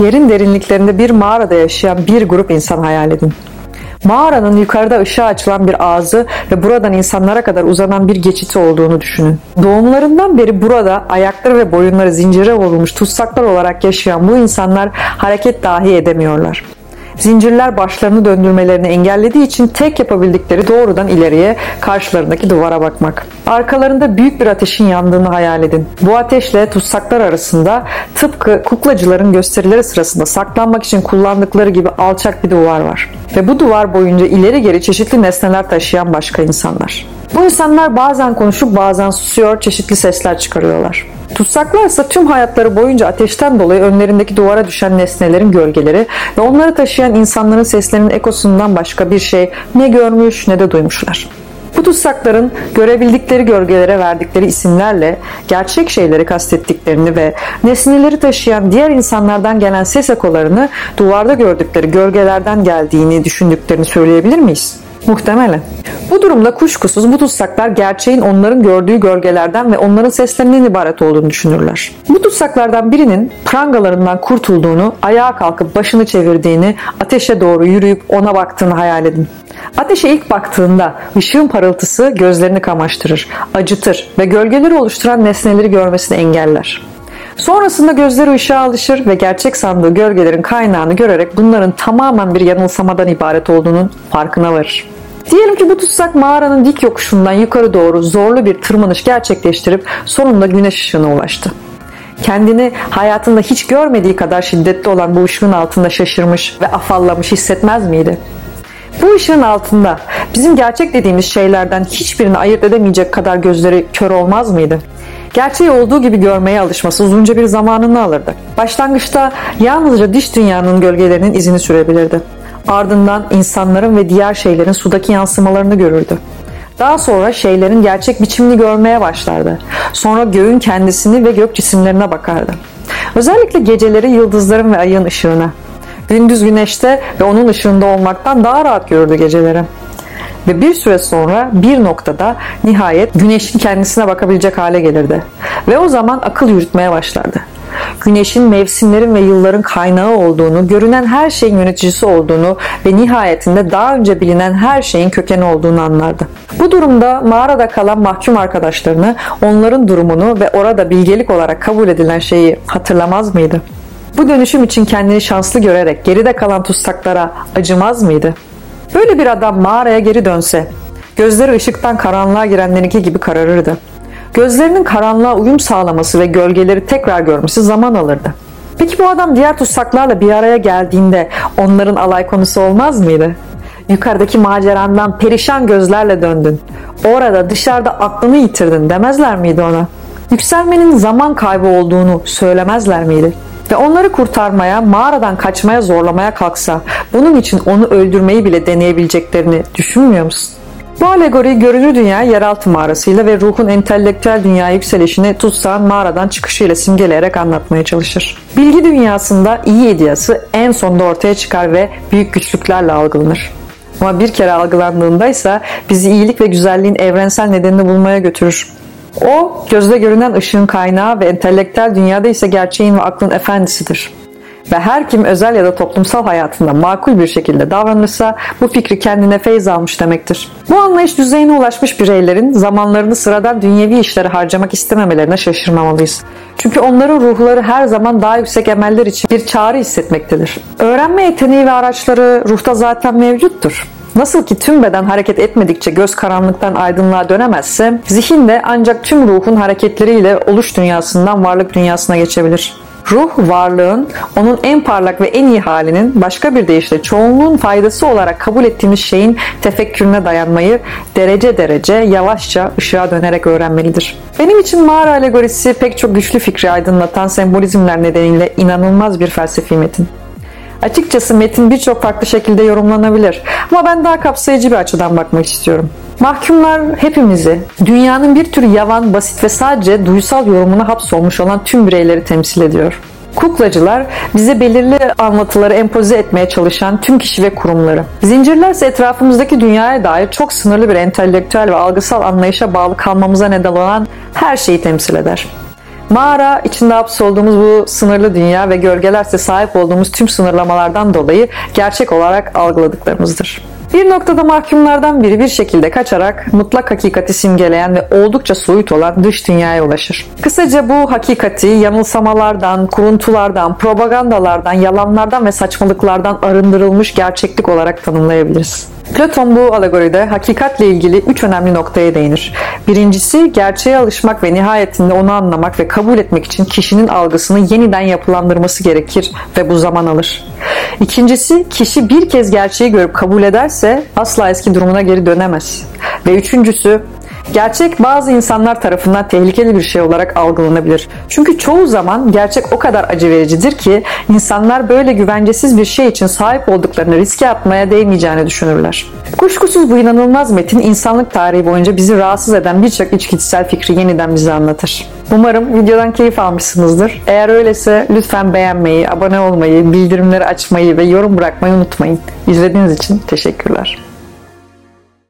Yerin derinliklerinde bir mağarada yaşayan bir grup insan hayal edin. Mağaranın yukarıda ışığa açılan bir ağzı ve buradan insanlara kadar uzanan bir geçiti olduğunu düşünün. Doğumlarından beri burada ayakları ve boyunları zincire vurulmuş tutsaklar olarak yaşayan bu insanlar hareket dahi edemiyorlar. Zincirler başlarını döndürmelerini engellediği için tek yapabildikleri doğrudan ileriye karşılarındaki duvara bakmak. Arkalarında büyük bir ateşin yandığını hayal edin. Bu ateşle tutsaklar arasında tıpkı kuklacıların gösterileri sırasında saklanmak için kullandıkları gibi alçak bir duvar var. Ve bu duvar boyunca ileri geri çeşitli nesneler taşıyan başka insanlar. Bu insanlar bazen konuşup bazen susuyor, çeşitli sesler çıkarıyorlar. Tutsaklar ise tüm hayatları boyunca ateşten dolayı önlerindeki duvara düşen nesnelerin gölgeleri ve onları taşıyan insanların seslerinin ekosundan başka bir şey ne görmüş ne de duymuşlar. Bu tutsakların görebildikleri gölgelere verdikleri isimlerle gerçek şeyleri kastettiklerini ve nesneleri taşıyan diğer insanlardan gelen ses ekolarını duvarda gördükleri gölgelerden geldiğini düşündüklerini söyleyebilir miyiz? Muhtemelen. Bu durumda kuşkusuz bu tutsaklar gerçeğin onların gördüğü gölgelerden ve onların seslerinden ibaret olduğunu düşünürler. Bu tutsaklardan birinin prangalarından kurtulduğunu, ayağa kalkıp başını çevirdiğini, ateşe doğru yürüyüp ona baktığını hayal edin. Ateşe ilk baktığında ışığın parıltısı gözlerini kamaştırır, acıtır ve gölgeleri oluşturan nesneleri görmesini engeller. Sonrasında gözleri ışığa alışır ve gerçek sandığı gölgelerin kaynağını görerek bunların tamamen bir yanılsamadan ibaret olduğunun farkına varır. Diyelim ki bu tutsak mağaranın dik yokuşundan yukarı doğru zorlu bir tırmanış gerçekleştirip sonunda güneş ışığına ulaştı. Kendini hayatında hiç görmediği kadar şiddetli olan bu ışığın altında şaşırmış ve afallamış hissetmez miydi? Bu ışığın altında bizim gerçek dediğimiz şeylerden hiçbirini ayırt edemeyecek kadar gözleri kör olmaz mıydı? Gerçeği olduğu gibi görmeye alışması uzunca bir zamanını alırdı. Başlangıçta yalnızca dış dünyanın gölgelerinin izini sürebilirdi. Ardından insanların ve diğer şeylerin sudaki yansımalarını görürdü. Daha sonra şeylerin gerçek biçimini görmeye başlardı. Sonra göğün kendisini ve gök cisimlerine bakardı. Özellikle geceleri yıldızların ve ayın ışığına. Gündüz güneşte ve onun ışığında olmaktan daha rahat görürdü geceleri. Ve bir süre sonra bir noktada nihayet güneşin kendisine bakabilecek hale gelirdi. Ve o zaman akıl yürütmeye başlardı. Güneşin mevsimlerin ve yılların kaynağı olduğunu, görünen her şeyin yöneticisi olduğunu ve nihayetinde daha önce bilinen her şeyin kökeni olduğunu anlardı. Bu durumda mağarada kalan mahkum arkadaşlarını, onların durumunu ve orada bilgelik olarak kabul edilen şeyi hatırlamaz mıydı? Bu dönüşüm için kendini şanslı görerek geride kalan tutsaklara acımaz mıydı? Böyle bir adam mağaraya geri dönse, gözleri ışıktan karanlığa girenlerinki gibi kararırdı. Gözlerinin karanlığa uyum sağlaması ve gölgeleri tekrar görmesi zaman alırdı. Peki bu adam diğer tutsaklarla bir araya geldiğinde onların alay konusu olmaz mıydı? Yukarıdaki macerandan perişan gözlerle döndün. Orada dışarıda aklını yitirdin demezler miydi ona? Yükselmenin zaman kaybı olduğunu söylemezler miydi? Ve onları kurtarmaya, mağaradan kaçmaya zorlamaya kalksa bunun için onu öldürmeyi bile deneyebileceklerini düşünmüyor musun? Bu alegori görünür dünya yeraltı mağarasıyla ve ruhun entelektüel dünya yükselişini tutsağın mağaradan çıkışıyla simgeleyerek anlatmaya çalışır. Bilgi dünyasında iyi ideyası en sonda ortaya çıkar ve büyük güçlüklerle algılanır. Ama bir kere algılandığında ise bizi iyilik ve güzelliğin evrensel nedenini bulmaya götürür. O gözde görünen ışığın kaynağı ve entelektüel dünyada ise gerçeğin ve aklın efendisidir. Ve her kim özel ya da toplumsal hayatında makul bir şekilde davranırsa bu fikri kendine feyz almış demektir. Bu anlayış düzeyine ulaşmış bireylerin zamanlarını sıradan dünyevi işlere harcamak istememelerine şaşırmamalıyız. Çünkü onların ruhları her zaman daha yüksek emeller için bir çağrı hissetmektedir. Öğrenme yeteneği ve araçları ruhta zaten mevcuttur. Nasıl ki tüm beden hareket etmedikçe göz karanlıktan aydınlığa dönemezse, zihin de ancak tüm ruhun hareketleriyle oluş dünyasından varlık dünyasına geçebilir. Ruh varlığın onun en parlak ve en iyi halinin başka bir deyişle çoğunluğun faydası olarak kabul ettiğimiz şeyin tefekkürüne dayanmayı derece derece yavaşça ışığa dönerek öğrenmelidir. Benim için mağara alegorisi pek çok güçlü fikri aydınlatan sembolizmler nedeniyle inanılmaz bir felsefi metin. Açıkçası metin birçok farklı şekilde yorumlanabilir ama ben daha kapsayıcı bir açıdan bakmak istiyorum. Mahkumlar hepimizi, dünyanın bir tür yavan, basit ve sadece duysal yorumuna hapsolmuş olan tüm bireyleri temsil ediyor. Kuklacılar bize belirli anlatıları empoze etmeye çalışan tüm kişi ve kurumları. Zincirler ise etrafımızdaki dünyaya dair çok sınırlı bir entelektüel ve algısal anlayışa bağlı kalmamıza neden olan her şeyi temsil eder. Mağara içinde hapsolduğumuz bu sınırlı dünya ve gölgelerse sahip olduğumuz tüm sınırlamalardan dolayı gerçek olarak algıladıklarımızdır. Bir noktada mahkumlardan biri bir şekilde kaçarak mutlak hakikati simgeleyen ve oldukça soyut olan dış dünyaya ulaşır. Kısaca bu hakikati yanılsamalardan, kuruntulardan, propagandalardan, yalanlardan ve saçmalıklardan arındırılmış gerçeklik olarak tanımlayabiliriz. Platon bu alegoride hakikatle ilgili üç önemli noktaya değinir. Birincisi gerçeğe alışmak ve nihayetinde onu anlamak ve kabul etmek için kişinin algısını yeniden yapılandırması gerekir ve bu zaman alır. İkincisi kişi bir kez gerçeği görüp kabul ederse asla eski durumuna geri dönemez. Ve üçüncüsü Gerçek bazı insanlar tarafından tehlikeli bir şey olarak algılanabilir. Çünkü çoğu zaman gerçek o kadar acı vericidir ki insanlar böyle güvencesiz bir şey için sahip olduklarını riske atmaya değmeyeceğini düşünürler. Kuşkusuz bu inanılmaz metin insanlık tarihi boyunca bizi rahatsız eden birçok içgüdüsel fikri yeniden bize anlatır. Umarım videodan keyif almışsınızdır. Eğer öyleyse lütfen beğenmeyi, abone olmayı, bildirimleri açmayı ve yorum bırakmayı unutmayın. İzlediğiniz için teşekkürler.